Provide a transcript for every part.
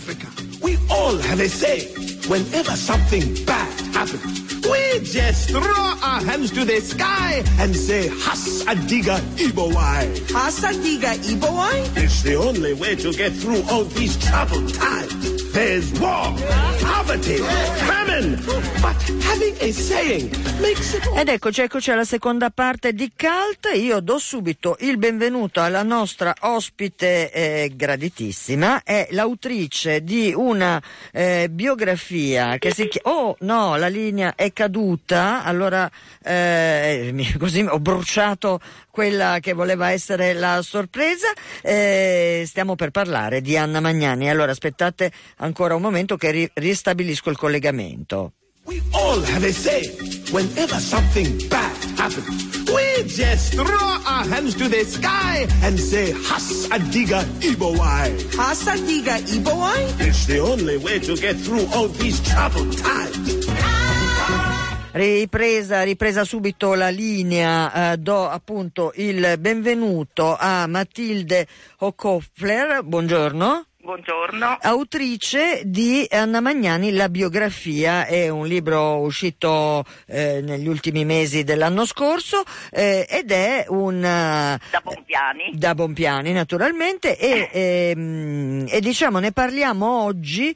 Africa, we all have a say. Whenever something bad happens, we just throw our hands to the sky and say, Has Adiga Ibowai. Hasadiga Ibowai? It's the only way to get through all these troubled times. There's war, poverty, famine. But having a saying makes it Ed eccoci, eccoci alla seconda parte di Cult. Io do subito il benvenuto alla nostra ospite eh, graditissima, è l'autrice di una eh, biografia che si chiama... Oh no, la linea è caduta, allora eh, così ho bruciato quella che voleva essere la sorpresa. Eh, stiamo per parlare di Anna Magnani, allora aspettate ancora un momento che ri- ristabilisco il collegamento. We all have a say. Whenever something bad happens, we just throw our hands to the sky and say, Has Adiga Ibowai. Hasadiga Ibowai? It's the only way to get through all these troubled times. Ripresa, ripresa subito la linea, eh, do appunto il benvenuto a Matilde O'Koffler, buongiorno. Buongiorno. Autrice di Anna Magnani, La biografia, è un libro uscito eh, negli ultimi mesi dell'anno scorso eh, ed è un... eh, Da Bompiani. da Bompiani naturalmente e, ehm, e diciamo ne parliamo oggi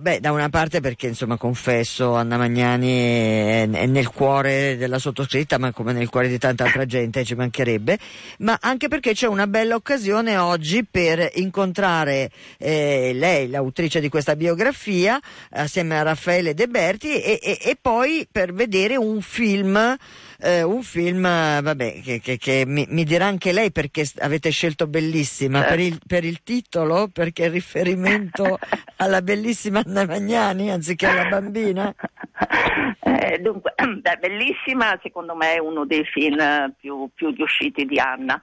Beh, da una parte perché insomma confesso Anna Magnani è, è nel cuore della sottoscritta ma come nel cuore di tanta altra gente ci mancherebbe. Ma anche perché c'è una bella occasione oggi per incontrare eh, lei l'autrice di questa biografia assieme a Raffaele De Berti e, e- e poi per vedere un film eh, un film, eh, vabbè, che, che- che mi, mi dirà anche lei perché avete scelto bellissima, Certo. per, il, per il titolo, perché il riferimento alla bellissima Anna Magnani anziché alla bambina. Eh, dunque, beh, bellissima, secondo me è uno dei film più, più riusciti di Anna.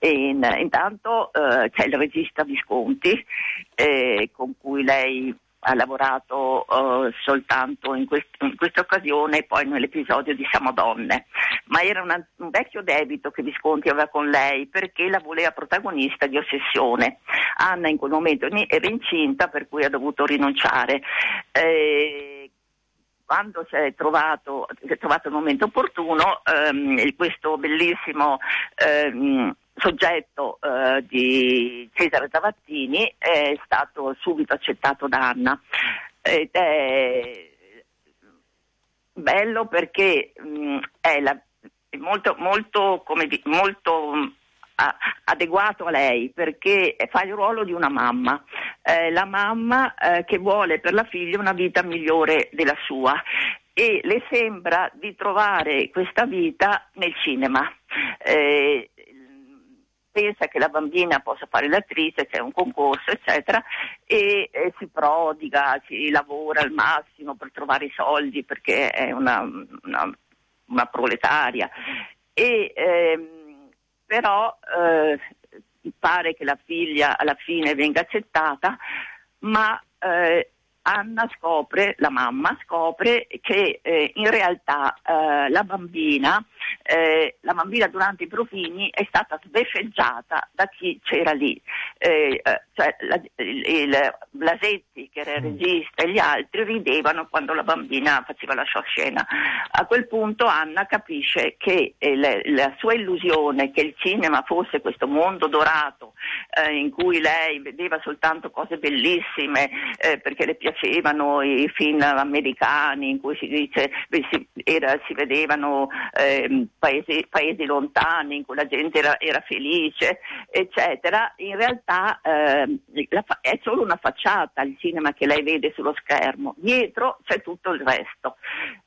In- intanto eh, c'è il regista Visconti eh, con cui lei ha lavorato eh, soltanto in, quest- in questa occasione e poi nell'episodio di Siamo donne, ma era una- un vecchio debito che Visconti aveva con lei perché la voleva protagonista di Ossessione. Anna in quel momento era incinta per cui ha dovuto rinunciare. Eh, quando si è trovato, si è trovato il momento opportuno, ehm, questo bellissimo ehm, soggetto eh, di Cesare Zavattini è stato subito accettato da Anna. Ed è bello perché mh, è, la- è molto, molto, di- molto mh, a- adeguato a lei perché fa il ruolo di una mamma, Eh, la mamma eh, che vuole per la figlia una vita migliore della sua e le sembra di trovare questa vita nel cinema. Eh, pensa che la bambina possa fare l'attrice, c'è un concorso, eccetera, e eh, si prodiga, si lavora al massimo per trovare i soldi perché è una, una- una proletaria. E, ehm, però eh, pare che la figlia alla fine venga accettata, ma eh, Anna scopre, la mamma scopre che eh, in realtà eh, la bambina, eh, la bambina durante i provini è stata sbeffeggiata da chi c'era lì, Eh, eh, cioè la, il, il Blasetti che era il regista e gli altri ridevano quando la bambina faceva la sua scena. A quel punto Anna capisce che eh, la, la sua illusione che il cinema fosse questo mondo dorato eh, in cui lei vedeva soltanto cose bellissime eh, perché le piacevano i film americani in cui si dice si, era- si vedevano ehm, paesi, paesi lontani in cui la gente era, era felice eccetera in realtà ehm, la è solo una facciata il cinema che lei vede sullo schermo dietro c'è tutto il resto.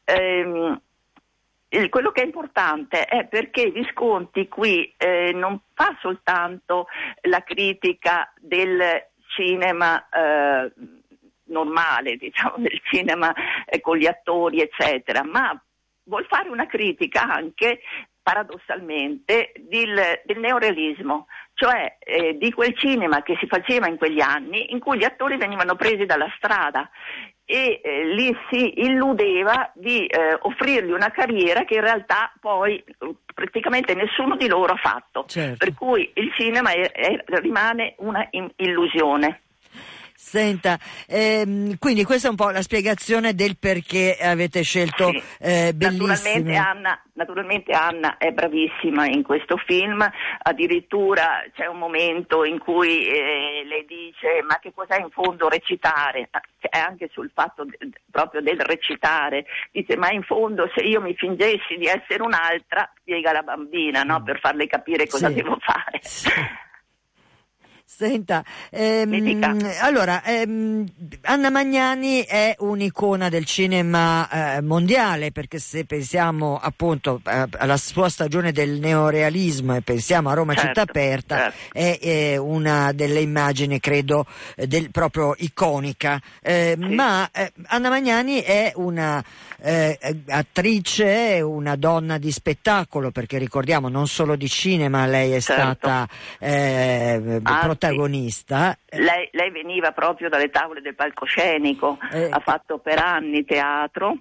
Ehm, quello che è importante è perché Visconti qui eh, non fa soltanto la critica del cinema eh, normale, diciamo, del cinema eh, con gli attori, eccetera, ma vuol fare una critica anche paradossalmente del, del neorealismo, cioè eh, di quel cinema che si faceva in quegli anni in cui gli attori venivano presi dalla strada e eh, lì si illudeva di eh, offrirgli una carriera che in realtà poi eh, praticamente nessuno di loro ha fatto, Certo. per cui il cinema è- è- rimane una in- illusione. Senta, ehm, quindi questa è un po' la spiegazione del perché avete scelto Sì. eh, Naturalmente. Anna, naturalmente Anna è bravissima in questo film, addirittura c'è un momento in cui eh, lei dice ma che cos'è in fondo recitare? Ma È anche sul fatto de- proprio del recitare, dice ma in fondo se io mi fingessi di essere un'altra, spiega la bambina no? per farle capire cosa Sì. devo fare. Sì. Senta, ehm, allora, ehm, Anna Magnani è un'icona del cinema eh, mondiale perché se pensiamo appunto eh, alla sua stagione del neorealismo e pensiamo a Roma Certo, città aperta, certo. è eh, una delle immagini credo del, proprio iconica. Eh, Sì. Ma eh, Anna Magnani è una eh, attrice, una donna di spettacolo perché ricordiamo non solo di cinema lei è Certo. stata eh, Protagonista. Lei, lei veniva proprio dalle tavole del palcoscenico, Eh, ha fatto per anni teatro,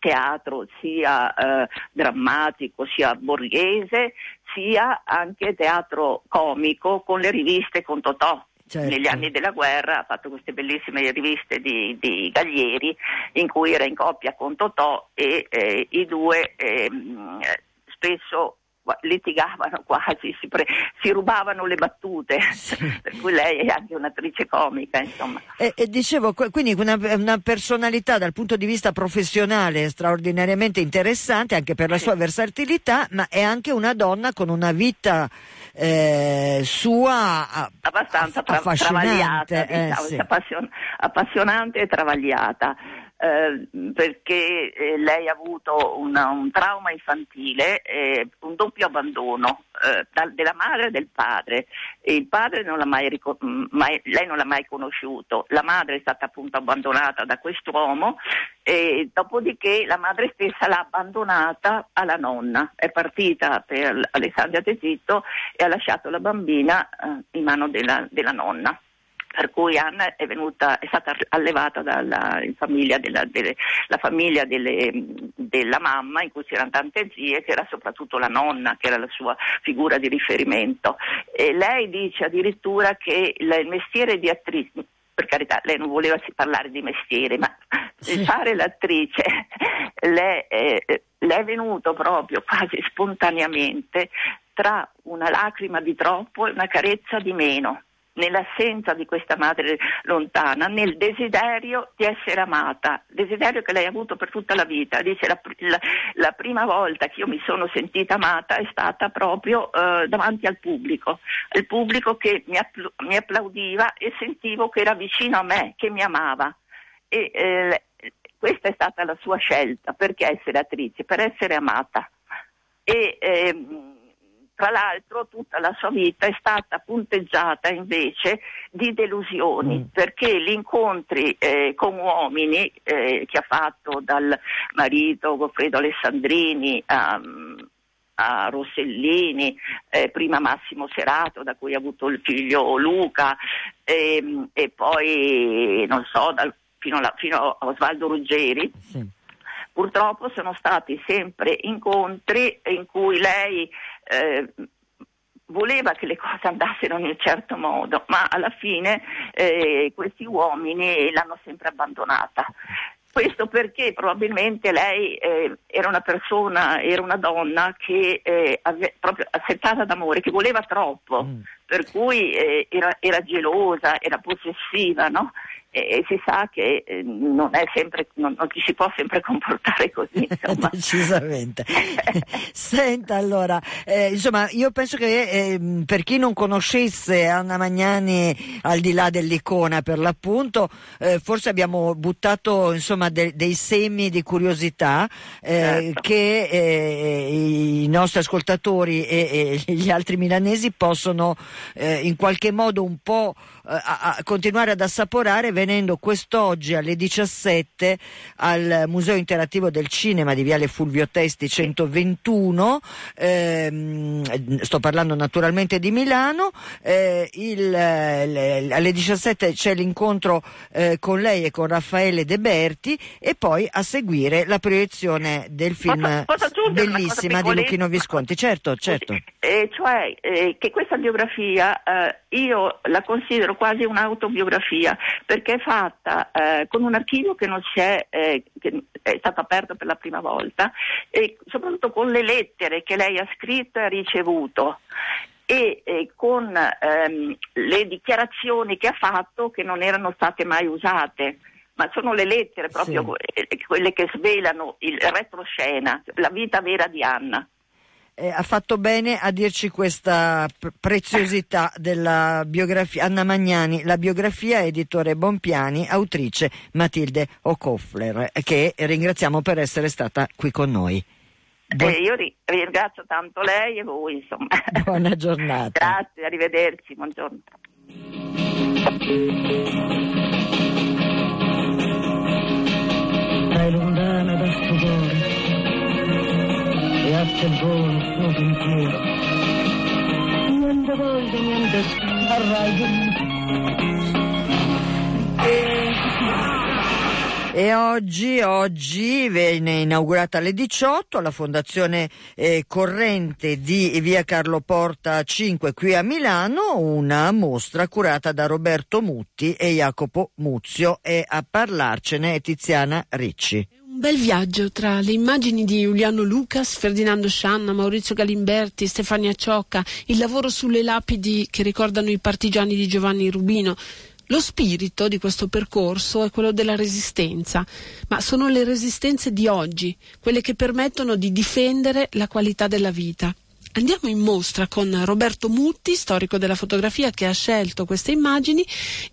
teatro sia eh, drammatico sia borghese, sia anche teatro comico con le riviste con Totò. Certo. Negli anni della guerra ha fatto queste bellissime riviste di, di Gaglieri in cui era in coppia con Totò e eh, i due ehm, spesso litigavano quasi, si, pre- si rubavano le battute, per cui lei è anche un'attrice comica, insomma. E, e dicevo, quindi una, una personalità dal punto di vista professionale straordinariamente interessante anche per la Sì. sua versatilità, ma è anche una donna con una vita eh, sua abbastanza tra- travagliata, eh, diciamo, sì. appassion- appassionante e travagliata. Eh, perché eh, lei ha avuto una- un trauma infantile, eh, un doppio abbandono eh, dal- della madre e del padre. E il padre non l'ha mai, rico- mm, mai- lei non l'ha mai conosciuto, la madre è stata appunto abbandonata da quest'uomo e dopodiché la madre stessa l'ha abbandonata alla nonna, è partita per Alessandria d'Egitto e ha lasciato la bambina eh, in mano della, della nonna. Per cui Anna è, venuta, è stata allevata dalla famiglia della, delle- la famiglia delle- della mamma, in cui c'erano tante zie, che era soprattutto la nonna, che era la sua figura di riferimento. E lei dice addirittura che il, mestiere di attrice, per carità, lei non voleva parlare di mestiere, ma Sì. fare l'attrice le, è- le è venuto proprio quasi spontaneamente tra una lacrima di troppo e una carezza di meno nell'assenza di questa madre lontana, nel desiderio di essere amata, desiderio che lei ha avuto per tutta la vita. Dice la, la- la prima volta che io mi sono sentita amata è stata proprio eh, davanti al pubblico, il pubblico che mi, appl- mi applaudiva e sentivo che era vicino a me, che mi amava. E, eh, questa è stata la sua scelta, perché essere attrice? Per essere amata. E, ehm, tra l'altro tutta la sua vita è stata punteggiata invece di delusioni, Mm. perché gli incontri eh, con uomini eh, che ha fatto dal marito Goffredo Alessandrini a, a Rossellini, eh, prima Massimo Serato da cui ha avuto il figlio Luca ehm, e poi non so dal- fino, alla- fino a Osvaldo Ruggeri, Sì. purtroppo sono stati sempre incontri in cui lei eh, voleva che le cose andassero in un certo modo, ma alla fine eh, questi uomini l'hanno sempre abbandonata. Questo perché probabilmente lei eh, era una persona, era una donna che eh, ave- proprio assettata d'amore, che voleva troppo, Mm. per cui eh, era, era gelosa, era possessiva, no? E, si sa che eh, non, è sempre, non, non ci si può sempre comportare così. Decisamente. Senta allora, eh, insomma, io penso che ehm, per chi non conoscesse Anna Magnani al di là dell'icona per l'appunto, eh, forse abbiamo buttato insomma de- dei semi di curiosità eh, Certo. che eh, i nostri ascoltatori e, e gli altri milanesi possono eh, in qualche modo un po' eh, a, a continuare ad assaporare venendo quest'oggi alle 17 al Museo Interattivo del Cinema di Viale Fulvio Testi 121, ehm, sto parlando naturalmente di Milano, eh, il, eh, le- alle 17 c'è l'incontro eh, con lei e con Raffaele De Berti e poi a seguire la proiezione del film Posso- posso bellissima di? Luchino Visconti. Certo, certo. Eh, cioè eh, che questa biografia eh, io la considero quasi un'autobiografia perché è fatta eh, con un archivio che è, eh, che è stato aperto per la prima volta e soprattutto con le lettere che lei ha scritto e ha ricevuto e eh, con ehm, le dichiarazioni che ha fatto che non erano state mai usate ma sono le lettere proprio Sì. eh, quelle che svelano il retroscena, la vita vera di Anna. Eh, ha fatto bene a dirci questa preziosità della biografia. Anna Magnani, la biografia, editore Bompiani, autrice Matilde O'Koffler, che ringraziamo per essere stata qui con noi. Buon- Eh, io ri- ringrazio tanto lei e voi, insomma. Buona giornata. Grazie, arrivederci, buongiorno. E a te volo sto pensiero. Niente voglio, niente arraio. E oggi, oggi viene inaugurata alle 18 alla Fondazione eh, Corrente di via Carlo Porta 5 qui a Milano una mostra curata da Roberto Mutti e Jacopo Muzio e a parlarcene è Tiziana Ricci. Un bel viaggio tra le immagini di Giuliano Lucas, Ferdinando Scianna, Maurizio Galimberti, Stefania Ciocca, il lavoro sulle lapidi che ricordano i partigiani di Giovanni Rubino. Lo spirito di questo percorso è quello della resistenza, ma sono le resistenze di oggi, quelle che permettono di difendere la qualità della vita. Andiamo in mostra con Roberto Mutti, storico della fotografia che ha scelto queste immagini,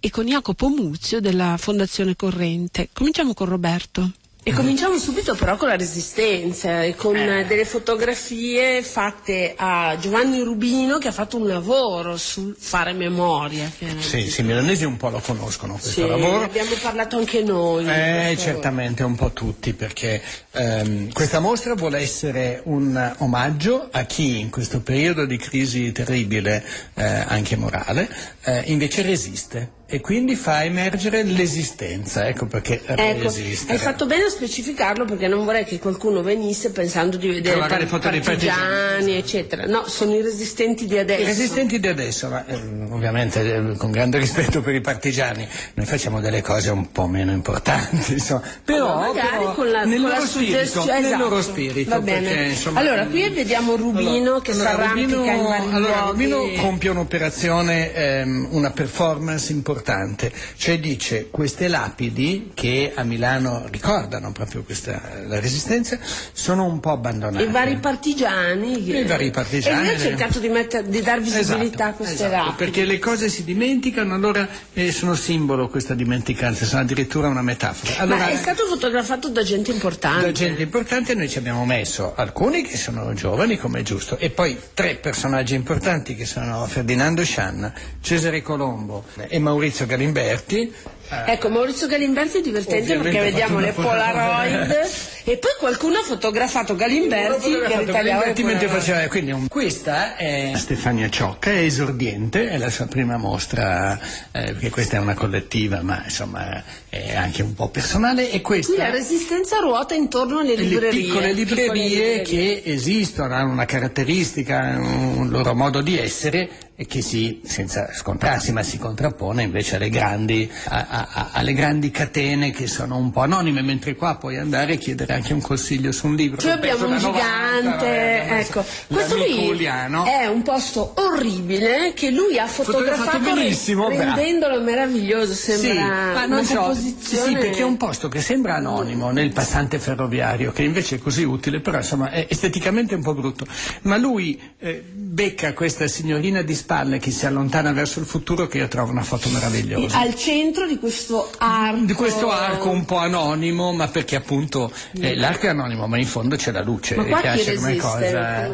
e con Jacopo Muzio della Fondazione Corrente. Cominciamo con Roberto. E cominciamo subito però con la resistenza e con eh, delle fotografie fatte a Giovanni Rubino che ha fatto un lavoro sul fare memoria. Sì, sì, i milanesi un po' lo conoscono questo Sì, lavoro. ne abbiamo parlato anche noi. Eh, certamente un po' tutti, perché ehm, questa mostra vuole essere un omaggio a chi in questo periodo di crisi terribile, eh, anche morale, eh, invece resiste e quindi fa emergere l'esistenza. Ecco perché Ecco, resistere. hai fatto bene a specificarlo perché non vorrei che qualcuno venisse pensando di vedere par- partigiani, eccetera. No, sono i resistenti di adesso. I resistenti di adesso, ma ehm, ovviamente eh, con grande rispetto per i partigiani, noi facciamo delle cose un po' meno importanti, insomma. però, magari però con la, nel, con loro spirito, suggestione- nel esatto. loro spirito. Va bene. perché, insomma, allora, qui vediamo Rubino allora, che allora, si arrampica Rubino- in vari allora. Rubino compie un'operazione, ehm, una performance importante, cioè dice queste lapidi che a Milano ricordano proprio questa, la resistenza sono un po' abbandonate. I vari partigiani. che- I vari partigiani. E lui ha cercato di, metter- di dar visibilità a Esatto, queste esatto, lapidi. Perché le cose si dimenticano, allora eh, sono simbolo questa dimenticanza, sono addirittura una metafora. Allora, Ma è stato fotografato da gente importante. da gente importante noi ci abbiamo messo alcuni che sono giovani come è giusto e poi tre personaggi importanti che sono Ferdinando Scianna, Cesare Colombo e Maurizio Galimberti. Ecco, Maurizio Galimberti è divertente Ovviamente perché vediamo le Polaroid e poi qualcuno ha fotografato Galimberti che ritagliava le mentre Polaroid. faceva- quindi un- questa è Stefania Ciocca, è esordiente, è la sua prima mostra, eh, perché questa è una collettiva, ma insomma è anche un po' personale. E questa Qui la resistenza ruota intorno alle librerie. le piccole librerie, piccole librerie. che esistono, hanno una caratteristica, un loro modo di essere e che si, senza scontrarsi, ma si contrappone invece alle grandi, a- a- a- alle grandi catene che sono un po' anonime, mentre qua puoi andare e chiedere anche un consiglio su un libro. Qui abbiamo un da 90, gigante, vabbè, ecco, questo qui Uliano. è un posto orribile che lui ha fotografato, Fotografato rendendolo meraviglioso, Sì, sembra ma una non so, composizione. sì, perché è un posto che sembra anonimo nel passante ferroviario, che invece è così utile, però insomma è esteticamente un po' brutto. Ma lui eh, becca questa signorina di spalle che si allontana verso il futuro, che io trovo una foto meravigliosa. al centro di questo arco. Di questo arco un po' anonimo, ma perché appunto eh, l'arco è anonimo, ma in fondo c'è la luce. Ma piace come cosa.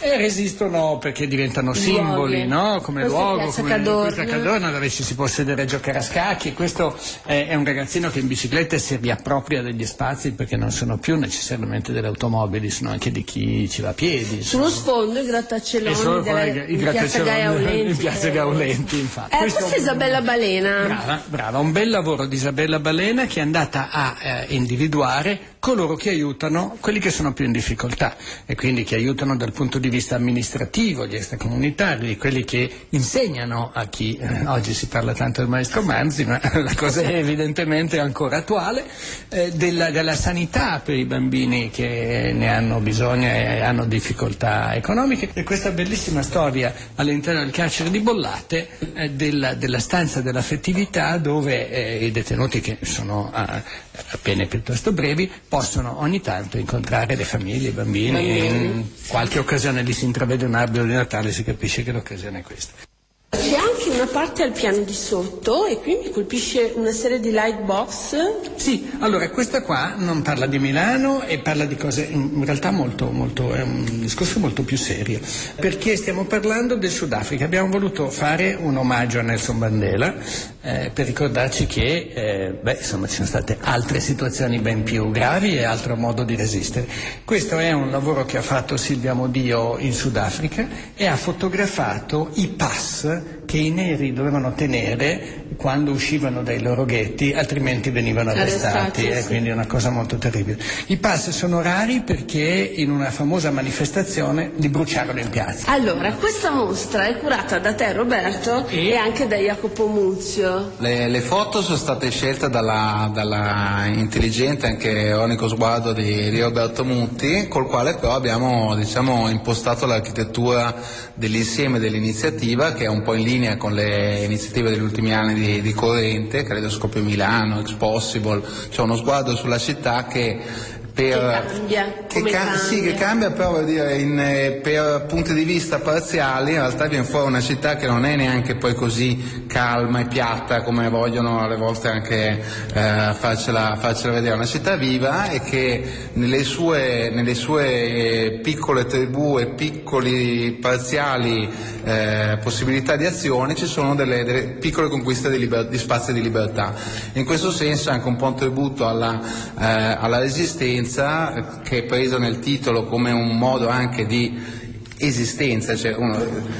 E resistono perché diventano simboli, no? Come Questa è luogo, come questa Cadorna dove ci si può sedere a giocare a scacchi. Questo è, è un ragazzino che in bicicletta si riappropria degli spazi perché non sono più necessariamente delle automobili, sono anche di chi ci va a piedi. Sullo sfondo i grattacieloni della, i in Piazza Gaulenti. in Piazza Gaulenti, infatti. Eh, Questo questa è Isabella Balena. Brava, brava, un bel lavoro di Isabella Balena che è andata a eh, individuare coloro che aiutano quelli che sono più in difficoltà e quindi che aiutano dal punto di vista amministrativo, gli extracomunitari, quelli che insegnano a chi, eh, oggi si parla tanto del maestro Manzi, ma la cosa è evidentemente ancora attuale, eh, della, della sanità per i bambini che ne hanno bisogno e hanno difficoltà economiche. E questa bellissima storia all'interno del carcere di Bollate eh, della, della stanza dell'affettività dove eh, i detenuti che sono a, a pene piuttosto brevi possono ogni tanto incontrare le famiglie, i bambini, in qualche occasione lì si intravede un albero di Natale si capisce che l'occasione è questa. C'è anche una parte al piano di sotto e qui mi colpisce una serie di light box. Sì, allora questa qua non parla di Milano e parla di cose in realtà molto, molto, è un discorso molto più serio, perché stiamo parlando del Sudafrica. Abbiamo voluto fare un omaggio a Nelson Mandela eh, per ricordarci che eh, beh, insomma, ci sono state altre situazioni ben più gravi e altro modo di resistere. Questo è un lavoro che ha fatto Silvia Modio in Sudafrica e ha fotografato i pass che i neri dovevano tenere quando uscivano dai loro ghetti, altrimenti venivano arrestati, Arrestati, e sì. quindi è una cosa molto terribile. I pass sono rari perché in una famosa manifestazione li bruciarono in piazza. Allora, questa mostra è curata da te Roberto E? e, anche da Jacopo Muzio. Le, le foto sono state scelte dalla, dalla intelligente anche ironico sguardo di, di Roberto Mutti, col quale però abbiamo diciamo, impostato l'architettura dell'insieme dell'iniziativa che è un po' in linea con le iniziative degli ultimi anni di, di Corrente, Caleidoscopio Milano, Ex Possible, c'è uno sguardo sulla città che per, Che cambia, che come ca- Sì, cambia. che cambia però dire in, eh, per punti di vista parziali in realtà viene fuori una città che non è neanche poi così calma e piatta come vogliono alle volte anche eh, farcela, farcela vedere, una città viva e che nelle sue, nelle sue eh, piccole tribù e piccoli parziali eh, possibilità di azione ci sono delle, delle piccole conquiste di, liber- di spazi di libertà. In questo senso è anche un po' un tributo alla, eh, alla resistenza eh, che è preso nel titolo come un modo anche di esistenza, cioè uno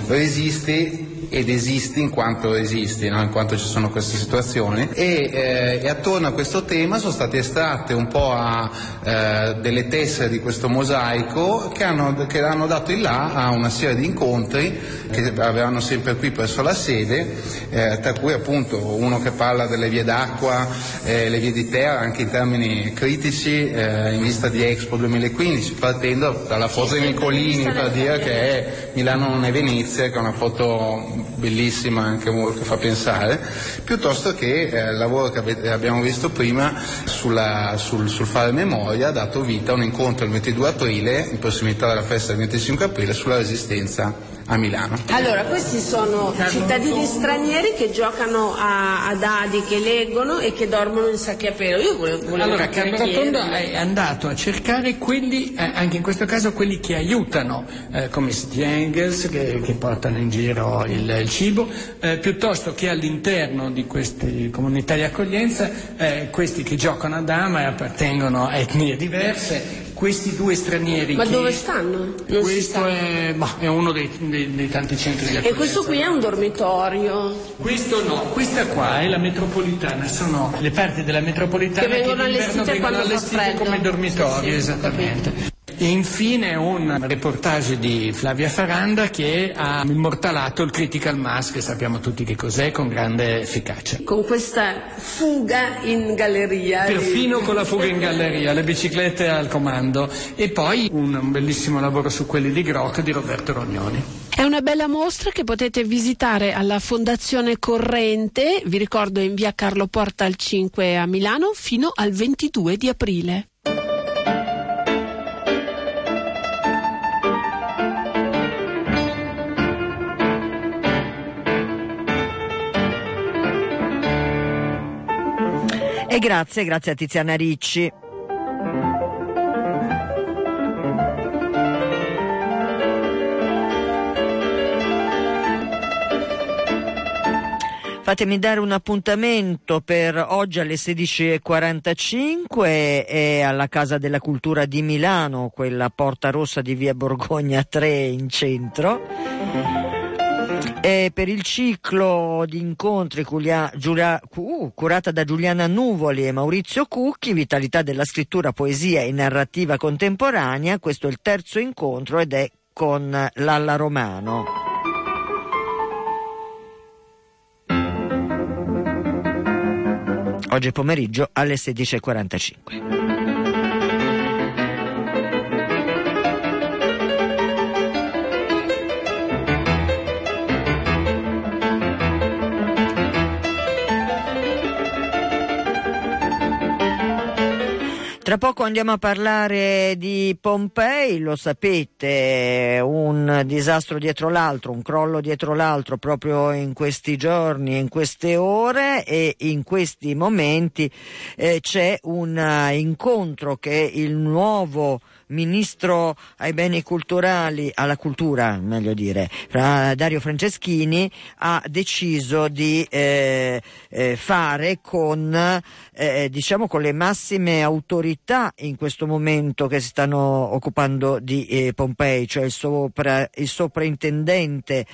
resiste ed esisti in quanto esisti, no? in quanto ci sono queste situazioni e, eh, e attorno a questo tema sono state estratte un po' a, eh, delle tessere di questo mosaico che hanno, che hanno dato il là a una serie di incontri che avranno sempre qui presso la sede, eh, tra cui appunto uno che parla delle vie d'acqua, eh, le vie di terra anche in termini critici eh, in vista di Expo 2015, partendo dalla foto di Nicolini per dire che è Milano non è Venezia, che è una foto bellissima anche che fa pensare, piuttosto che eh, il lavoro che avete- abbiamo visto prima sulla- sul, sul fare memoria ha dato vita a un incontro il 22 aprile, in prossimità della festa del 25 aprile, sulla resistenza a Milano. Allora, questi sono cittadini stranieri che giocano a, a dadi, che leggono e che dormono in sacchi a pelo. Io volevo, volevo Allora, capire Carlo chi Rotondo erano. è andato a cercare quelli, eh, anche in questo caso quelli che aiutano, eh, come City Angels, che, che portano in giro il, il cibo, eh, piuttosto che all'interno di queste comunità di accoglienza, eh, questi che giocano a dama e appartengono a etnie diverse, questi due stranieri Ma che... dove stanno? Non Questo è, bah, è uno dei, dei- dei tanti centri di accoglienza. E questo qui è un dormitorio Questo no, questa qua è la metropolitana, sono le parti della metropolitana Che vengono d'inverno allestite vengono allestite come dormitori, Sì, sì, esattamente. E infine un reportage di Flavia Faranda che ha immortalato il critical mass, che sappiamo tutti che cos'è, con grande efficacia. con questa fuga in galleria. Perfino con la fuga in galleria, le biciclette al comando e poi un, bellissimo lavoro su quelli di Groc di Roberto Rognoni. È una bella mostra che potete visitare alla Fondazione Corrente, vi ricordo in via Carlo Porta al 5 a Milano, fino al 22 di aprile. E grazie, grazie a Tiziana Ricci. Fatemi dare un appuntamento per oggi alle 16.45 e alla Casa della Cultura di Milano, quella Porta Rossa di via Borgogna 3 in centro. E per il ciclo di incontri culia, Giulia, uh, curata da Giuliana Nuvoli e Maurizio Cucchi, Vitalità della scrittura, poesia e narrativa contemporanea, questo è il terzo incontro ed è con Lalla Romano. Oggi pomeriggio alle 16.45. Tra poco andiamo a parlare di Pompei, lo sapete, un disastro dietro l'altro, un crollo dietro l'altro proprio in questi giorni, in queste ore e in questi momenti eh, c'è un uh, incontro che il nuovo ministro ai beni culturali, alla cultura meglio dire, Dario Franceschini ha deciso di eh, eh, fare con, eh, diciamo con le massime autorità in questo momento che si stanno occupando di eh, Pompei, cioè il, sopra, il, soprintendente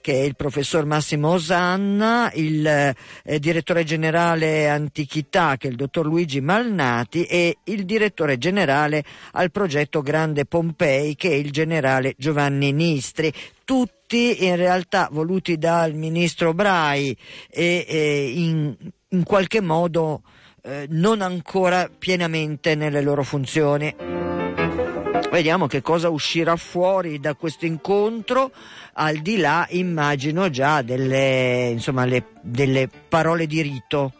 che è il professor Massimo Osanna, il eh, direttore generale antichità che è il dottor Luigi Malnati e il direttore generale al progetto progetto Grande Pompei che è il generale Giovanni Nistri. Tutti in realtà voluti dal ministro Brai e, e in, in, qualche modo eh, non ancora pienamente nelle loro funzioni. Vediamo che cosa uscirà fuori da questo incontro, al di là immagino già delle, insomma, le, delle parole di rito.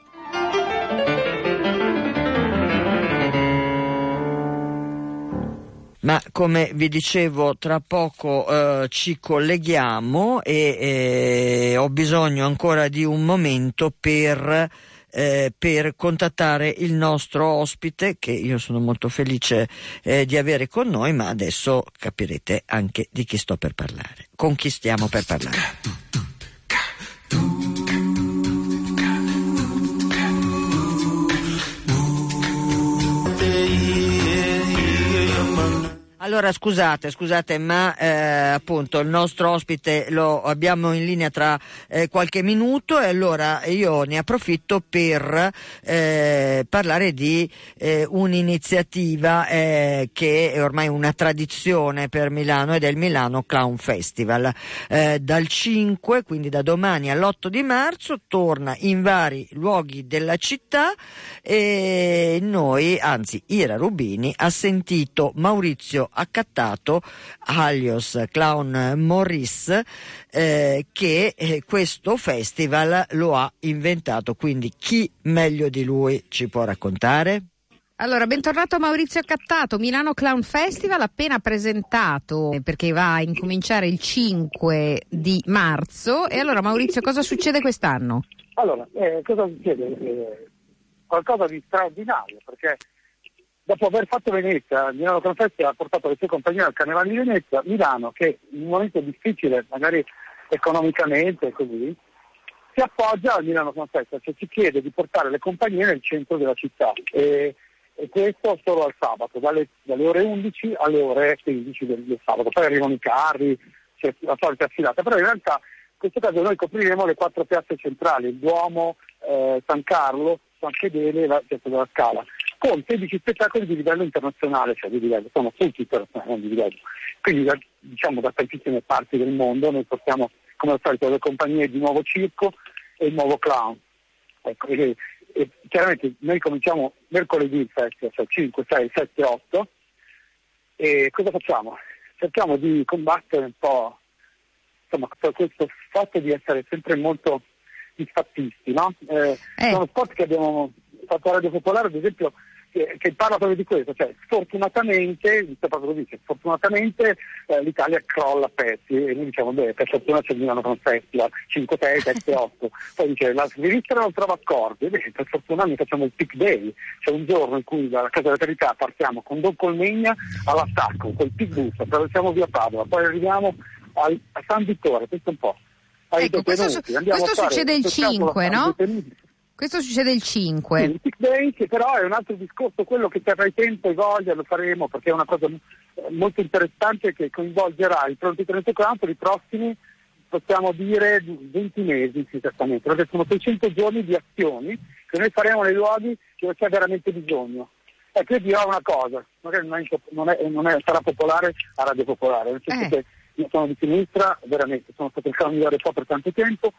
Ma come vi dicevo tra poco eh, ci colleghiamo e eh, ho bisogno ancora di un momento per, eh, per, contattare il nostro ospite che io sono molto felice eh, di avere con noi ma adesso capirete anche di chi sto per parlare. Con chi stiamo per parlare Allora scusate, scusate, ma eh, appunto il nostro ospite lo abbiamo in linea tra eh, qualche minuto e allora io ne approfitto per eh, parlare di eh, un'iniziativa eh, che è ormai una tradizione per Milano ed è il Milano Clown Festival. Eh, dal 5, quindi da domani all'8 di marzo, torna in vari luoghi della città e noi, anzi Ira Rubini, ha sentito Maurizio accattato alias Clown Morris eh, che eh, questo festival lo ha inventato, quindi chi meglio di lui ci può raccontare? Allora, bentornato Maurizio Accattato, Milano Clown Festival appena presentato perché va a incominciare il 5 di marzo. E allora Maurizio, cosa succede quest'anno? Allora, eh, cosa succede? Eh, qualcosa di straordinario perché dopo aver fatto Venezia, Milano Confetti ha portato le sue compagnie al Carnevale di Venezia, Milano, che in un momento difficile, magari economicamente così, si appoggia al Milano Confetti, cioè ci chiede di portare le compagnie nel centro della città. E, e questo solo al sabato, dalle, dalle, ore 11 alle ore 15 del, del sabato. Poi arrivano i carri, c'è la solita affilata, però in realtà in questo caso noi copriremo le quattro piazze centrali, Duomo, eh, San Carlo, San Fedele e la piazza della Scala con 16 spettacoli di livello internazionale, cioè di livello, sono tutti internazionali di livello. Quindi da, diciamo da tantissime parti del mondo noi portiamo come al solito le compagnie di nuovo circo e il nuovo clown. Ecco, e, e chiaramente noi cominciamo mercoledì il festival, cioè 5, 6, 7, 8 e cosa facciamo? Cerchiamo di combattere un po' insomma, questo fatto di essere sempre molto disfattisti, no? Eh, eh. Sono sport che abbiamo fatto a Radio Popolare, ad esempio, che, che, parla proprio di questo, cioè così, cioè, sfortunatamente eh, l'Italia crolla a pezzi e noi diciamo beh per fortuna c'è il Milano con Festival, 5, 6, 7, 8, poi dice la sinistra non trova accordi, beh, per fortuna noi facciamo il pick day, c'è un giorno in cui dalla Casa della Carità partiamo con Don Colmegna all'attacco, col pick bus, attraversiamo via Padova, poi arriviamo al, a San Vittore, questo un po'. Ecco, questo, su- questo succede il 5, no? Questo succede il 5. Sì, il Big Day, che però è un altro discorso, quello che terrai tempo e voglia, lo faremo perché è una cosa molto interessante che coinvolgerà i pronti 34, i prossimi possiamo dire 20 mesi esattamente, perché sono 600 giorni di azioni che noi faremo nei luoghi dove c'è veramente bisogno. Ecco, io dirò una cosa, magari non, è, non, è, non è, sarà popolare a Radio Popolare, nel senso Eh. che io sono di sinistra, veramente, sono stato il candidato po' per tanto tempo,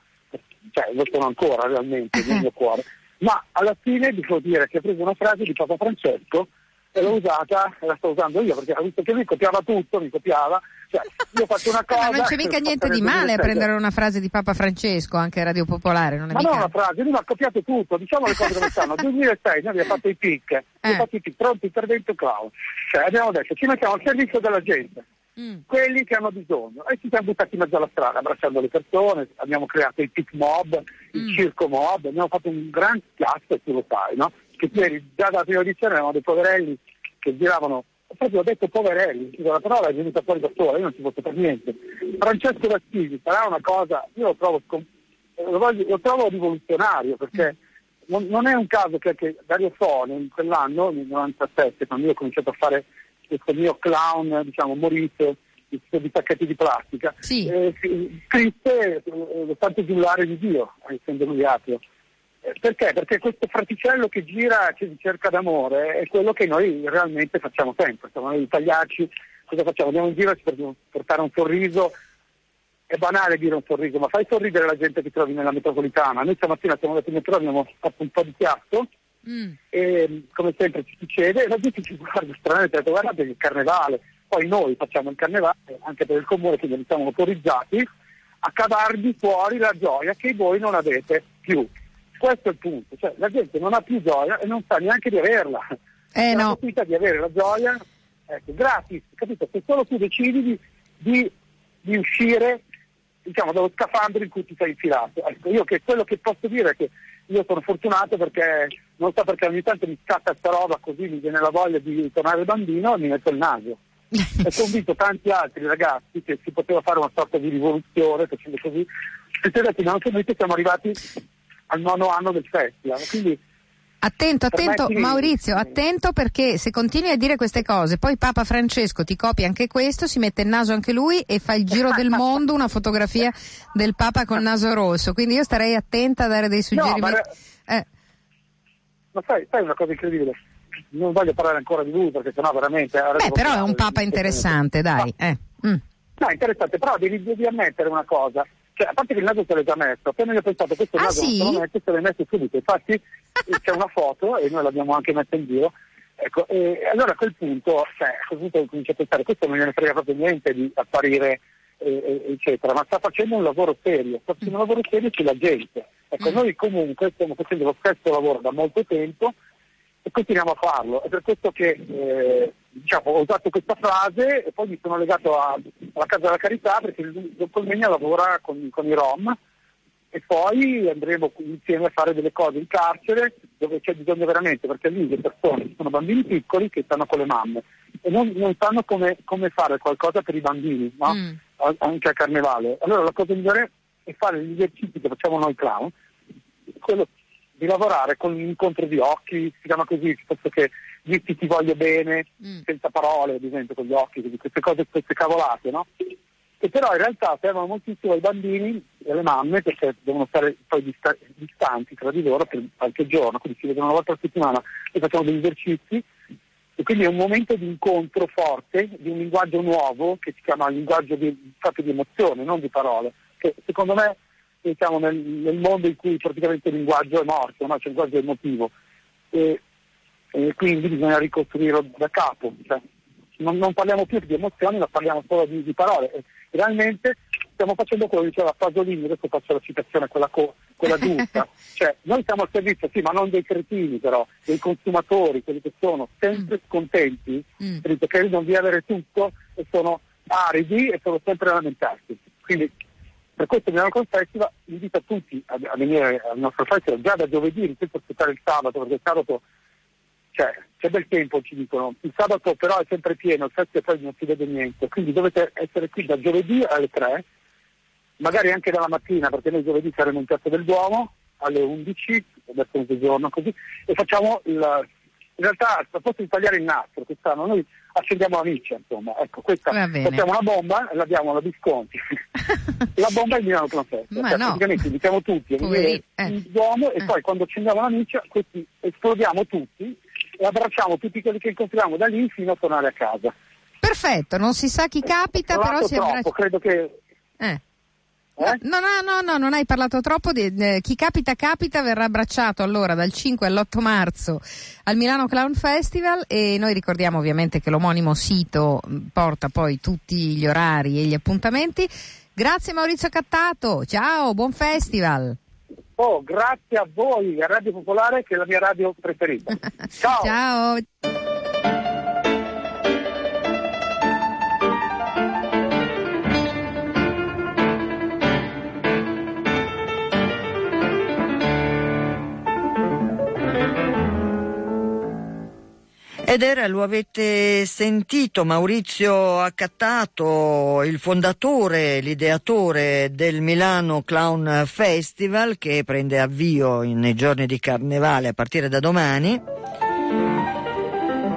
cioè lo sono ancora realmente nel mio cuore, ma alla fine devo dire che ho preso una frase di Papa Francesco e l'ho usata e la sto usando io, perché visto che lui copiava tutto, mi copiava, cioè io faccio una cosa... Ma non c'è mica niente di male a 2007. prendere una frase di Papa Francesco, anche a Radio Popolare, non è Ma non mica... una frase, lui ha copiato tutto, diciamo le cose come stanno. 2006 noi abbiamo fatto i PIC, Eh. abbiamo fatto i PIC, pronto intervento cloud. Cioè abbiamo detto ci mettiamo al servizio della gente, Mm. quelli che hanno bisogno. E ci siamo buttati in mezzo alla strada, abbracciando le persone, abbiamo creato il PIC mob, il Mm. circo mob, abbiamo fatto un gran cazzo, tu lo sai, no? Che ieri già dalla prima edizione avevamo dei poverelli che giravano proprio ho detto poverelli, la parola è venuta fuori da sola, io non ci posso per niente. Francesco D'Assisi sarà una cosa, io lo trovo, lo voglio- lo trovo rivoluzionario perché non, non è un caso che, che Dario Fone in quell'anno, nel 97, quando io ho cominciato a fare questo mio clown, diciamo, Maurizio, di, di pacchetti di plastica, Sì. eh, scrisse eh, lo santo giullare di Dio, essendo lui ateo. Eh, Perché? Perché questo fraticello che gira, che cerca d'amore, è quello che noi realmente facciamo sempre. Siamo noi italiaci, cosa facciamo? Andiamo in giro per portare un sorriso. È banale dire un sorriso, ma fai sorridere la gente che trovi nella metropolitana. Noi stamattina siamo andati in metro, abbiamo fatto un po' di chiasso Mm. e come sempre ci succede, la gente ci guarda stranamente, guardate il carnevale, poi noi facciamo il carnevale anche per il comune, quindi siamo autorizzati a cavarvi fuori la gioia che voi non avete più. Questo è il punto, cioè la gente non ha più gioia e non sa neanche di averla. Eh, la no. possibilità di avere la gioia, ecco, gratis, capito? Se solo tu decidi di, di- di uscire diciamo dallo scafandro in cui ti sei infilato. Ecco, io che quello che posso dire è che io sono fortunato perché non so perché ogni tanto mi scatta questa roba così mi viene la voglia di tornare bambino e mi metto il naso. e convinto tanti altri ragazzi che si poteva fare una sorta di rivoluzione facendo così. E ho detto, no, noi siamo arrivati al nono anno del festival, quindi Attento, attento, Maurizio, attento perché se continui a dire queste cose, poi Papa Francesco ti copia anche questo, si mette il naso anche lui e fa il giro del mondo, una fotografia del Papa col naso rosso. Quindi io starei attenta a dare dei No, ma, suggerimenti. Eh, ma sai, sai una cosa incredibile? Non voglio parlare ancora di lui perché sennò veramente... beh, però è un Papa interessante, dai. Eh. Mm. No, interessante, però devi, devi ammettere una cosa. Cioè, a parte che il naso te l'hai già messo, appena io ho pensato questo Ah, naso sì? non te lo metto, te l'hai messo subito. Infatti c'è una foto e noi l'abbiamo anche messa in giro. Ecco, e allora a quel punto, cioè, a quel punto comincio a pensare, questo non gliene frega proprio niente di apparire, eccetera, ma sta facendo un lavoro serio, sta facendo un lavoro serio sulla gente. Ecco, Mm. noi comunque stiamo facendo lo stesso lavoro da molto tempo e continuiamo a farlo. È per questo che eh, diciamo, ho usato questa frase e poi mi sono legato a- alla Casa della Carità perché il dottor Megna lavora con, con i Rom e poi andremo insieme a fare delle cose in carcere dove c'è bisogno veramente, perché lì le persone sono bambini piccoli che stanno con le mamme e non, non sanno come, come fare qualcosa per i bambini, no? Mm. Anche a carnevale. Allora la cosa migliore è fare gli esercizi che facciamo noi clown, quello di lavorare con l'incontro di occhi, si chiama così, piuttosto che dirti ti voglio bene, Mm. senza parole, ad esempio, con gli occhi, queste cose, queste cavolate, no? Che però in realtà servono moltissimo ai bambini e alle mamme perché devono stare poi dista- distanti tra di loro per qualche giorno, quindi si vedono una volta a settimana e facciamo degli esercizi e quindi è un momento di incontro forte di un linguaggio nuovo che si chiama linguaggio di, fatto di emozione, non di parole, che secondo me diciamo, nel, nel mondo in cui praticamente il linguaggio è morto, no? c'è il linguaggio emotivo e, e quindi bisogna ricostruirlo da capo. Cioè, non, non parliamo più di emozioni, ma parliamo solo di, di parole. E realmente stiamo facendo quello che diceva Pasolini, adesso faccio la citazione, quella, co- quella giusta. cioè, noi siamo al servizio, sì, ma non dei cretini però, dei consumatori, quelli che sono sempre scontenti, Mm. capito? che credono di avere tutto e sono aridi e sono sempre a lamentarsi. Quindi per questo Milano Con Festival invito tutti a, a venire al nostro festival già da giovedì, senza aspettare il sabato, perché il sabato cioè, c'è bel tempo, ci dicono. Il sabato però è sempre pieno, il festival poi non si vede niente, quindi dovete essere qui da giovedì alle 3, magari anche dalla mattina, perché noi giovedì saremo in Piazza del Duomo alle 11, adesso è mezzogiorno così, e facciamo il, in realtà al posto di tagliare il nastro quest'anno noi accendiamo la miccia, insomma. Ecco, questa facciamo una bomba e la diamo alla Visconti. la bomba è il Milano. Ma Cioè, no. Praticamente invitiamo tutti a venire eh. in Duomo e Eh. poi quando accendiamo la miccia, questi esplodiamo tutti e abbracciamo tutti quelli che incontriamo da lì fino a tornare a casa. Perfetto, non si sa chi capita, però si abbraccia. credo che... Eh. Eh? No, no, no, no, non hai parlato troppo. di- eh, chi capita, capita verrà abbracciato allora dal 5 all'8 marzo al Milano Clown Festival e noi ricordiamo ovviamente che l'omonimo sito mh, porta poi tutti gli orari e gli appuntamenti. Grazie Maurizio Cattato, ciao, buon festival. Oh, grazie a voi, a Radio Popolare, che è la mia radio preferita. Ciao! Ciao. Ed era, lo avete sentito, Maurizio Accattato, il fondatore, l'ideatore del Milano Clown Festival che prende avvio nei giorni di carnevale a partire da domani.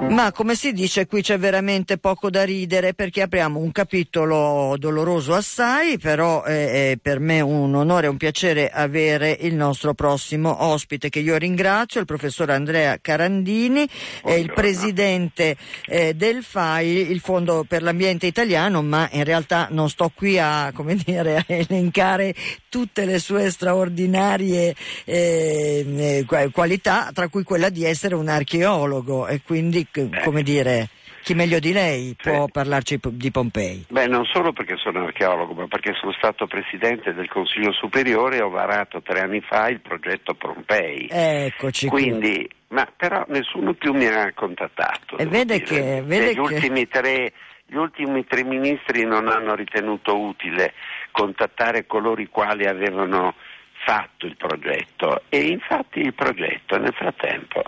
Ma come si dice qui c'è veramente poco da ridere perché apriamo un capitolo doloroso assai, però è, è per me un onore e un piacere avere il nostro prossimo ospite che io ringrazio, il professor Andrea Carandini, è il presidente eh, del FAI, il Fondo per l'Ambiente Italiano, ma in realtà non sto qui a, come dire, a elencare tutte le sue straordinarie eh, eh, qua- qualità, tra cui quella di essere un archeologo e quindi, come dire, chi meglio di lei può parlarci p- di Pompei? Beh, non solo perché sono archeologo, ma perché sono stato presidente del Consiglio Superiore e ho varato tre anni fa il progetto Pompei. Eccoci qui. Quindi, ma però nessuno più mi ha contattato. E vede dire. che- vede Gli che- ultimi tre gli ultimi tre ministri non hanno ritenuto utile contattare coloro i quali avevano fatto il progetto e infatti il progetto nel frattempo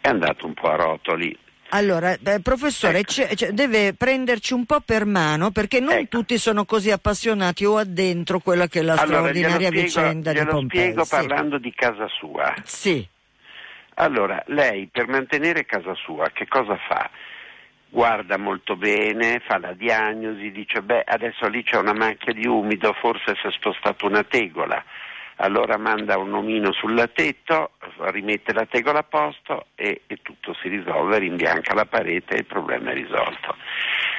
è andato un po' a rotoli. Allora, eh, professore, c'è- c'è- deve prenderci un po' per mano perché non Ecco. tutti sono così appassionati o addentro quella che è la allora, straordinaria spiego, vicenda di Pompei. spiego Sì. parlando di casa sua. Sì. Allora, lei per mantenere casa sua che cosa fa? Guarda molto bene, fa la diagnosi, dice beh adesso lì c'è una macchia di umido, forse si è spostata una tegola. Allora manda un omino sul tetto, rimette la tegola a posto e, e tutto si risolve, rimbianca la parete e il problema è risolto.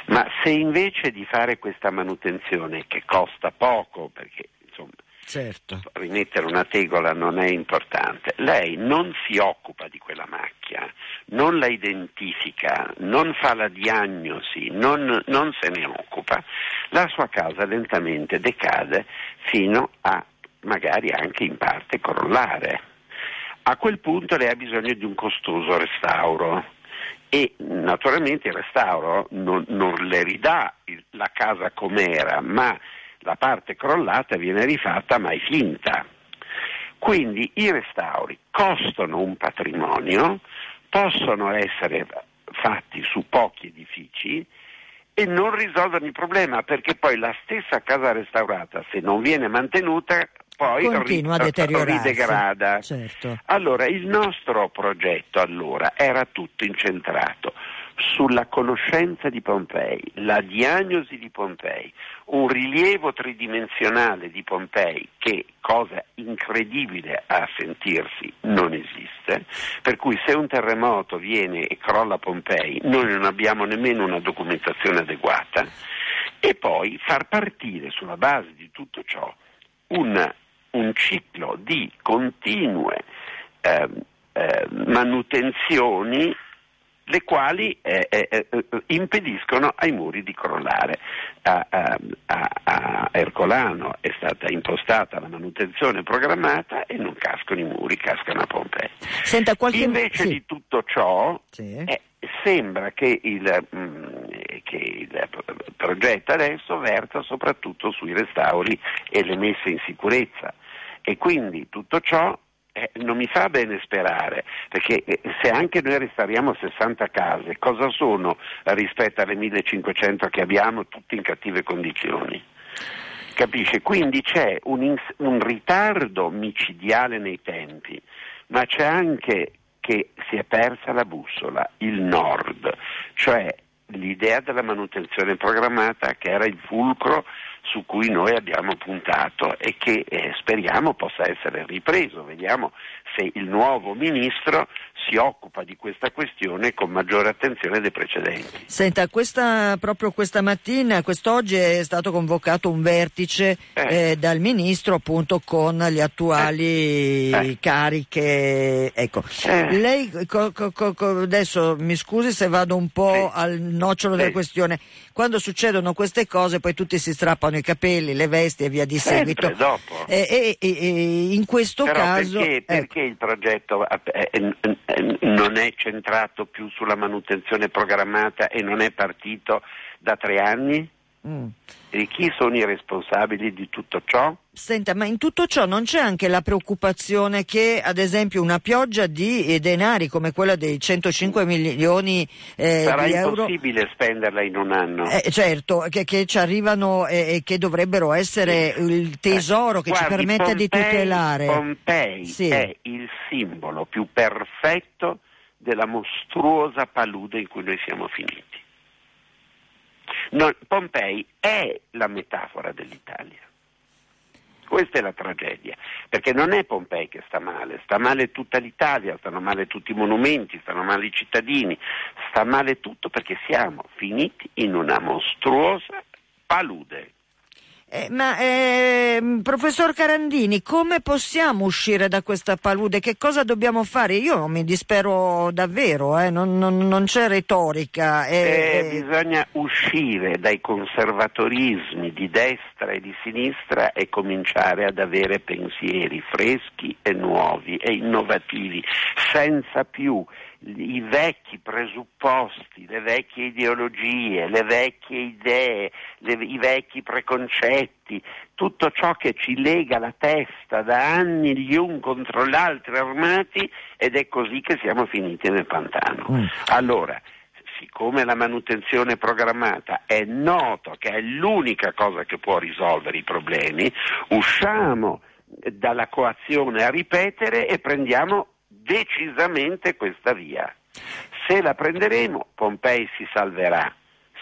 Ma se invece di fare questa manutenzione, che costa poco, perché insomma Certo. rimettere una tegola non è importante. Lei non si occupa di quella macchia, non la identifica, non fa la diagnosi, non, non se ne occupa, la sua casa lentamente decade fino a magari anche in parte crollare. A quel punto lei ha bisogno di un costoso restauro e naturalmente il restauro non, non le ridà la casa com'era, ma la parte crollata viene rifatta ma è finta. Quindi i restauri costano un patrimonio, possono essere fatti su pochi edifici e non risolvono il problema perché poi la stessa casa restaurata, se non viene mantenuta, poi Continua a ri- deteriorarsi. ridegrada. Certo. Allora, il nostro progetto allora era tutto incentrato sulla conoscenza di Pompei, la diagnosi di Pompei, un rilievo tridimensionale di Pompei che, cosa incredibile a sentirsi, non esiste, per cui se un terremoto viene e crolla Pompei, noi non abbiamo nemmeno una documentazione adeguata, e poi far partire sulla base di tutto ciò un, un ciclo di continue ehm, eh, manutenzioni le quali eh, eh, eh, impediscono ai muri di crollare. A, a- a- Ercolano è stata impostata la manutenzione programmata e non cascano i muri, cascano a Pompei. Senta, qualche... Invece sì. di tutto ciò, Sì. eh, sembra che il, mm, che il progetto adesso verta soprattutto sui restauri e le messe in sicurezza e quindi tutto ciò eh, non mi fa bene sperare, perché eh, se anche noi restauriamo 60 case, cosa sono rispetto alle 1500 che abbiamo, tutte in cattive condizioni? Capisce? Quindi c'è un, ins- un ritardo micidiale nei tempi, ma c'è anche che si è persa la bussola, il nord, cioè l'idea della manutenzione programmata che era il fulcro su cui noi abbiamo puntato e che eh, speriamo possa essere ripreso. Vediamo se il nuovo ministro si occupa di questa questione con maggiore attenzione dei precedenti. Senta, questa, proprio questa mattina, quest'oggi è stato convocato un vertice Eh. eh, dal ministro appunto con le attuali Eh. cariche. Ecco, Eh. lei co- co- co- adesso mi scusi se vado un po' al nocciolo della questione. Quando succedono queste cose poi tutti si strappano i capelli, le vesti e via di Sempre seguito. dopo. E, e- e- in questo Però caso perché, ecco, perché il progetto eh, eh, eh, non è centrato più sulla manutenzione programmata e non è partito da tre anni? Mm. E chi sono i responsabili di tutto ciò? Senta, ma in tutto ciò non c'è anche la preoccupazione che, ad esempio, una pioggia di eh, denari come quella dei 105 milioni eh, Sarà di euro, impossibile spenderla in un anno. eh, certo, che, che ci arrivano e, e che dovrebbero essere il tesoro che ci Guardi, permette di Pompei- tutelare. Pompei Sì. è il simbolo più perfetto della mostruosa palude in cui noi siamo finiti. No, Pompei è la metafora dell'Italia. Questa è la tragedia, perché non è Pompei che sta male, sta male tutta l'Italia, stanno male tutti i monumenti, stanno male i cittadini, sta male tutto perché siamo finiti in una mostruosa palude. Eh, ma ehm, professor Carandini, come possiamo uscire da questa palude? Che cosa dobbiamo fare? Io mi dispero davvero, eh, non, non- non c'è retorica. eh, Eh, bisogna uscire dai conservatorismi di destra e di sinistra e cominciare ad avere pensieri freschi e nuovi e innovativi, senza più i vecchi presupposti, le vecchie ideologie, le vecchie idee, le- i vecchi preconcetti, tutto ciò che ci lega la testa da anni gli un contro gli altri armati ed è così che siamo finiti nel pantano. Mm. Allora, siccome la manutenzione programmata è noto che è l'unica cosa che può risolvere i problemi, usciamo dalla coazione a ripetere e prendiamo decisamente questa via. Se la prenderemo, Pompei si salverà.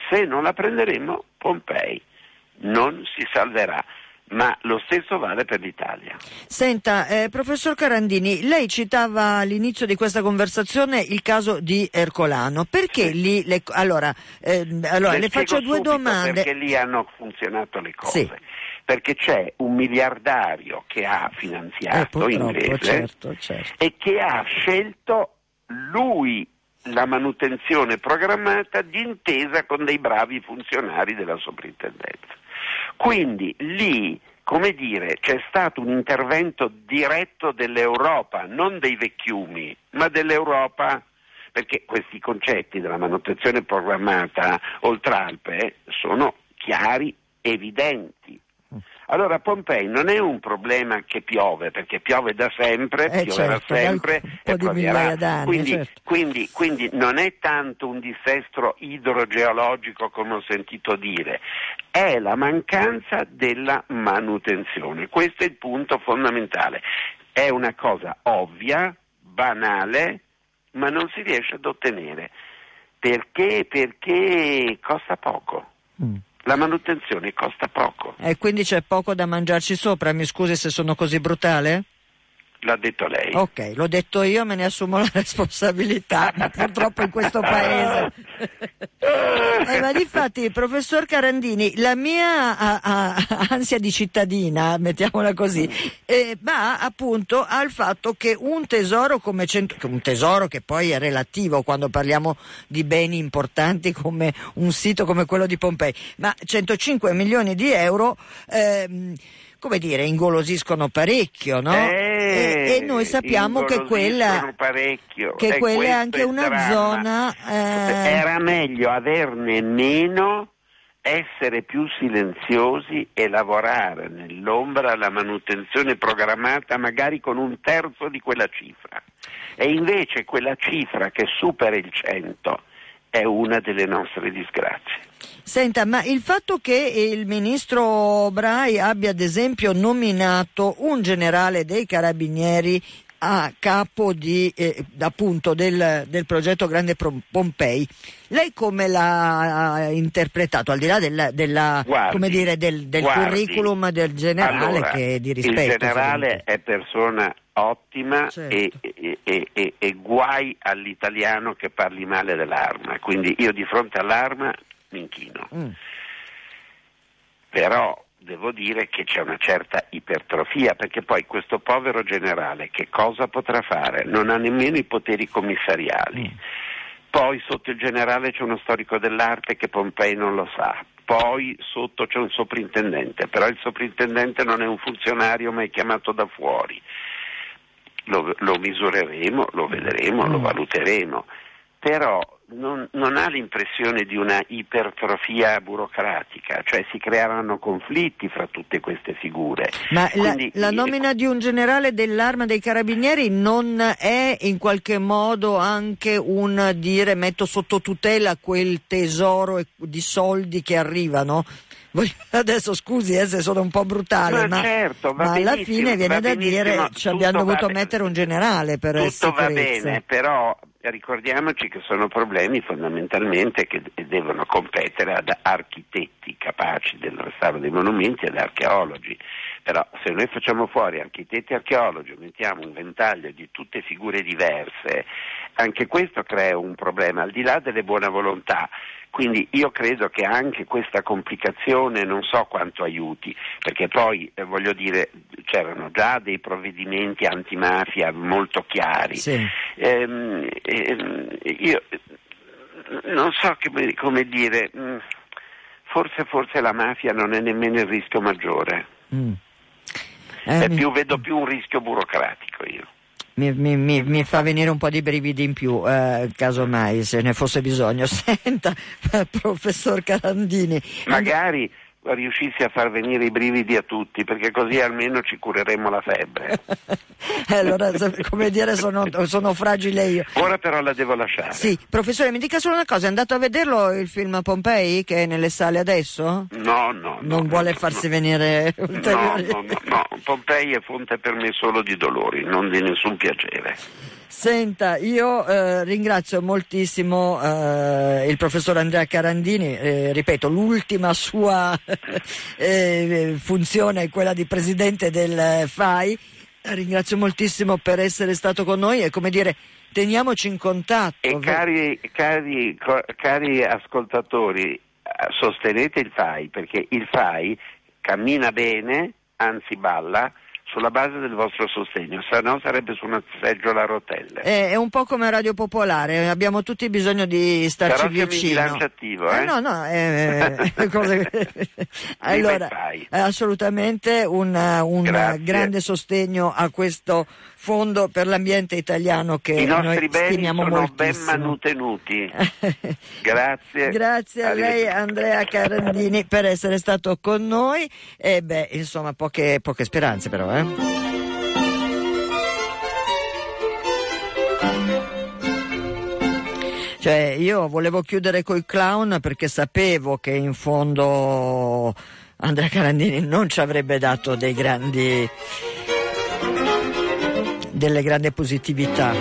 Se non la prenderemo, Pompei non si salverà. Ma lo stesso vale per l'Italia. Senta, eh, professor Carandini, lei citava all'inizio di questa conversazione il caso di Ercolano. Perché lì le, allora, eh, allora, le, faccio spiego due domande. Perché lì hanno funzionato le cose. Sì. Perché c'è un miliardario che ha Eh, finanziato purtroppo, inglese certo, certo. e che ha scelto lui la manutenzione programmata d'intesa con dei bravi funzionari della soprintendenza. Quindi lì, come dire, c'è stato un intervento diretto dell'Europa, non dei vecchiumi, ma dell'Europa, perché questi concetti della manutenzione programmata oltre Alpe sono chiari, evidenti. Allora Pompei non è un problema che piove, perché piove da sempre, Eh, pioverà certo, sempre e pioverà. d'anni, Quindi, certo. quindi, quindi non è tanto un dissesto idrogeologico come ho sentito dire, è la mancanza della manutenzione. Questo è il punto fondamentale. È una cosa ovvia, banale, ma non si riesce ad ottenere. Perché? Perché costa poco. Mm. La manutenzione costa poco, E quindi c'è poco da mangiarci sopra, mi scusi se sono così brutale? L'ha detto lei. Ok, l'ho detto io, me ne assumo la responsabilità, ma purtroppo in questo paese. Eh, ma difatti, professor Carandini, la mia a- a- ansia di cittadina, mettiamola così, eh, va appunto al fatto che un tesoro come cento- un tesoro che poi è relativo quando parliamo di beni importanti come un sito come quello di Pompei, ma 105 milioni di euro ehm, come dire, ingolosiscono parecchio, no? Eh, e, e noi sappiamo che quella, parecchio. che E quella è anche una dramma. zona. eh, Era meglio averne meno, essere più silenziosi e lavorare nell'ombra alla manutenzione programmata magari con un terzo di quella cifra. E invece quella cifra che supera il 100 è una delle nostre disgrazie. Senta, ma il fatto che il ministro Brai abbia ad esempio nominato un generale dei carabinieri a capo di, eh, appunto del, del progetto Grande Pompei. Lei come l'ha interpretato, al di là della, della, Guardi, come dire, del, del guardi. curriculum del generale Allora, che è di rispetto? Il generale è persona ottima Certo. e- e- e- e guai all'italiano che parli male dell'arma, quindi io di fronte all'arma mi inchino. Mm. Però devo dire che c'è una certa ipertrofia, perché poi questo povero generale che cosa potrà fare? Non ha nemmeno i poteri commissariali. Poi sotto il generale c'è uno storico dell'arte che Pompei non lo sa. Poi sotto c'è un soprintendente, però il soprintendente non è un funzionario ma è chiamato da fuori. Lo, lo misureremo, lo vedremo, lo valuteremo, però non, non ha l'impressione di una ipertrofia burocratica, cioè si creeranno conflitti fra tutte queste figure. Ma la, Quindi, la eh, nomina di un generale dell'arma dei carabinieri non è in qualche modo anche un dire metto sotto tutela quel tesoro di soldi che arrivano? Adesso scusi eh, se sono un po' brutale, Ma ma, certo, va ma alla fine viene va da dire ci abbiamo va dovuto mettere un generale per Tutto va sicurezza. bene, però ricordiamoci che sono problemi fondamentalmente che de- devono competere ad architetti capaci del restauro dei monumenti e ad archeologi. Però se noi facciamo fuori architetti e archeologi, mettiamo un ventaglio di tutte figure diverse, anche questo crea un problema, al di là delle buone volontà. Quindi io credo che anche questa complicazione non so quanto aiuti, perché poi eh, voglio dire c'erano già dei provvedimenti antimafia molto chiari. Sì. Ehm, ehm, io eh, non so che- come dire, mm, forse, forse la mafia non è nemmeno il rischio maggiore, Mm. Eh, più- vedo più un rischio burocratico io. Mi, mi- mi- mi fa venire un po' di brividi in più, eh, casomai se ne fosse bisogno. Senta, professor Carandini. Magari riuscissi a far venire i brividi a tutti, perché così almeno ci cureremo la febbre. Eh, allora, come dire, sono, sono fragile io. Ora però la devo lasciare. Sì, professore, mi dica solo una cosa, è andato a vederlo il film Pompei che è nelle sale adesso? No, no. Non no, vuole no, farsi no. venire No, ulteriori. no, no, no, Pompei è fonte per me solo di dolori, non di nessun piacere. Senta, io eh, ringrazio moltissimo eh, il professor Andrea Carandini, eh, ripeto, l'ultima sua eh, funzione è quella di presidente del FAI. Ringrazio moltissimo per essere stato con noi e come dire, teniamoci in contatto. E cari, cari, cari ascoltatori, eh, sostenete il FAI perché il FAI cammina bene, anzi balla, sulla base del vostro sostegno, se no sarebbe su una seggiola a rotelle. È, è un po' come Radio Popolare, abbiamo tutti bisogno di starci Però vicino. bilancio attivo, eh? no, no, eh, eh, cose- allora, eh, assolutamente un, un grande sostegno a questo fondo per l'ambiente italiano che I nostri noi beni stimiamo sono ben moltissimo. manutenuti. Grazie. Grazie a lei. Andrea Carandini per essere stato con noi e beh, insomma, poche, poche speranze però, eh. Cioè, io volevo chiudere coi clown perché sapevo che in fondo Andrea Carandini non ci avrebbe dato dei grandi delle grandi positività.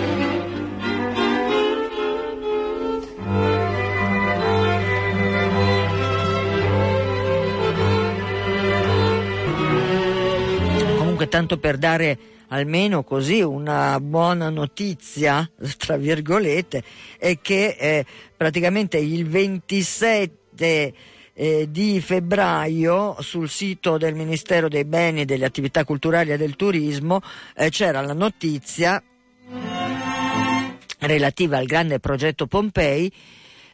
Comunque tanto per dare almeno così una buona notizia, tra virgolette, è che eh, praticamente il 27 eh, di febbraio sul sito del Ministero dei Beni, delle Attività Culturali e del Turismo eh, c'era la notizia relativa al grande progetto Pompei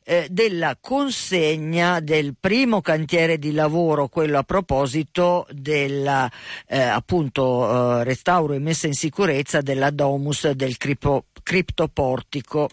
eh, della consegna del primo cantiere di lavoro, quello a proposito del eh, appunto eh, restauro e messa in sicurezza della domus del cripo- criptoportico.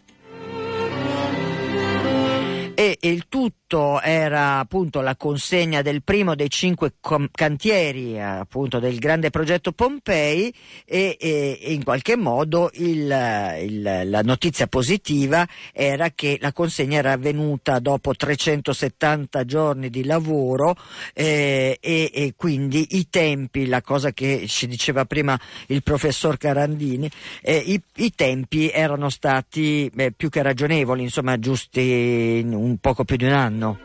E e, e il tutto era appunto la consegna del primo dei cinque com- cantieri appunto del grande progetto Pompei e, e, e in qualche modo il, il, la notizia positiva era che la consegna era avvenuta dopo 370 giorni di lavoro eh, e, quindi i tempi, la cosa che ci diceva prima il professor Carandini, eh, i, i, tempi erano stati eh, più che ragionevoli, insomma giusti un poco più di un anno.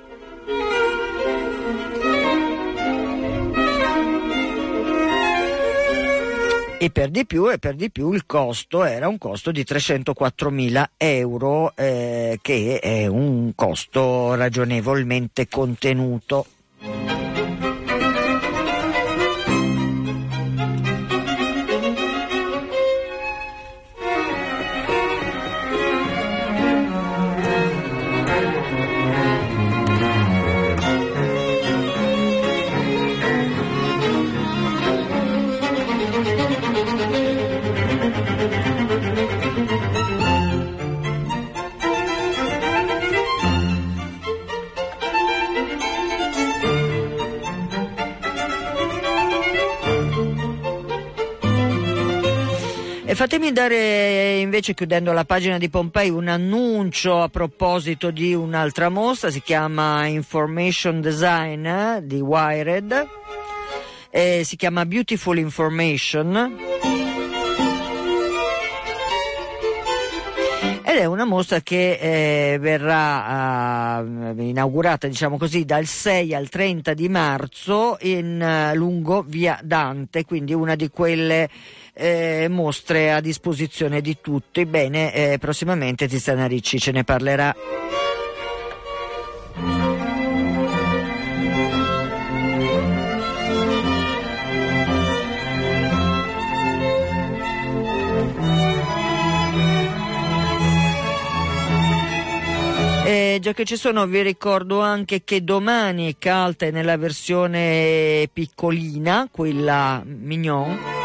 e per di più e per di più il costo era un costo di 304.000 euro eh, che è un costo ragionevolmente contenuto. E fatemi dare invece, chiudendo la pagina di Pompei, un annuncio a proposito di un'altra mostra, si chiama Information Design eh, di Wired, eh, si chiama Beautiful Information. ed è una mostra che eh, verrà uh, inaugurata diciamo così dal 6 al 30 di marzo in uh, lungo via Dante quindi una di quelle eh, mostre a disposizione di tutti. Bene, eh, prossimamente Tiziana Ricci ce ne parlerà. Eh, già che ci sono vi ricordo anche che domani Calt è nella versione piccolina, quella mignon.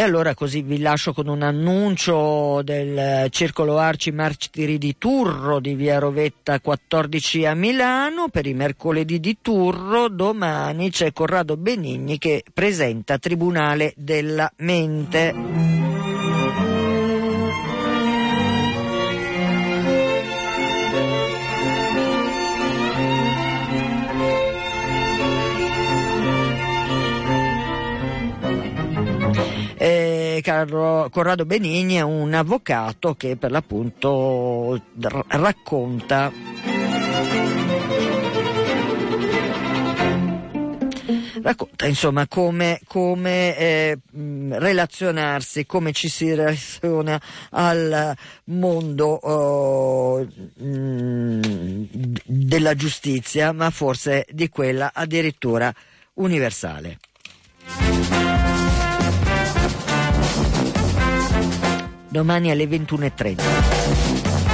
E allora così vi lascio con un annuncio del Circolo Arci Martiri di Turro di Via Rovetta 14 a Milano per i mercoledì di Turro. Domani c'è Corrado Benigni che presenta Tribunale della Mente. Carlo, Corrado Benigni è un avvocato che per l'appunto r- racconta racconta insomma come, come eh, relazionarsi, come ci si relaziona al mondo mh, della giustizia, ma forse di quella addirittura universale. Domani alle 21.30.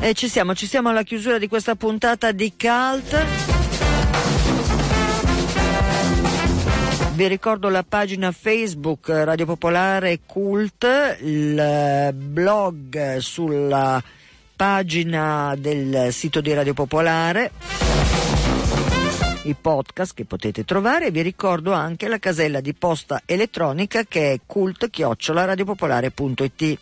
E ci siamo, ci siamo alla chiusura di questa puntata di Cult. Vi ricordo la pagina Facebook Radio Popolare Cult, il blog sulla pagina del sito di Radio Popolare, i podcast che potete trovare. Vi ricordo anche la casella di posta elettronica che è cult-radiopopolare.it.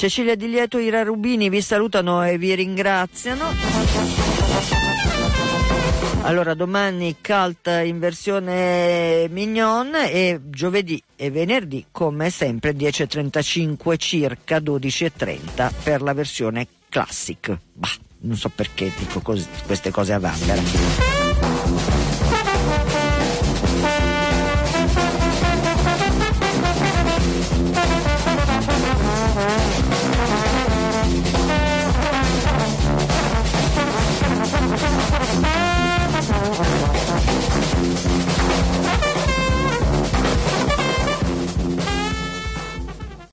Cecilia Di Lieto e Ira Rubini vi salutano e vi ringraziano. Allora domani cult in versione mignon e giovedì e venerdì come sempre 10.35 circa 12.30 per la versione classic. Bah, non so perché dico così, queste cose a vanvera.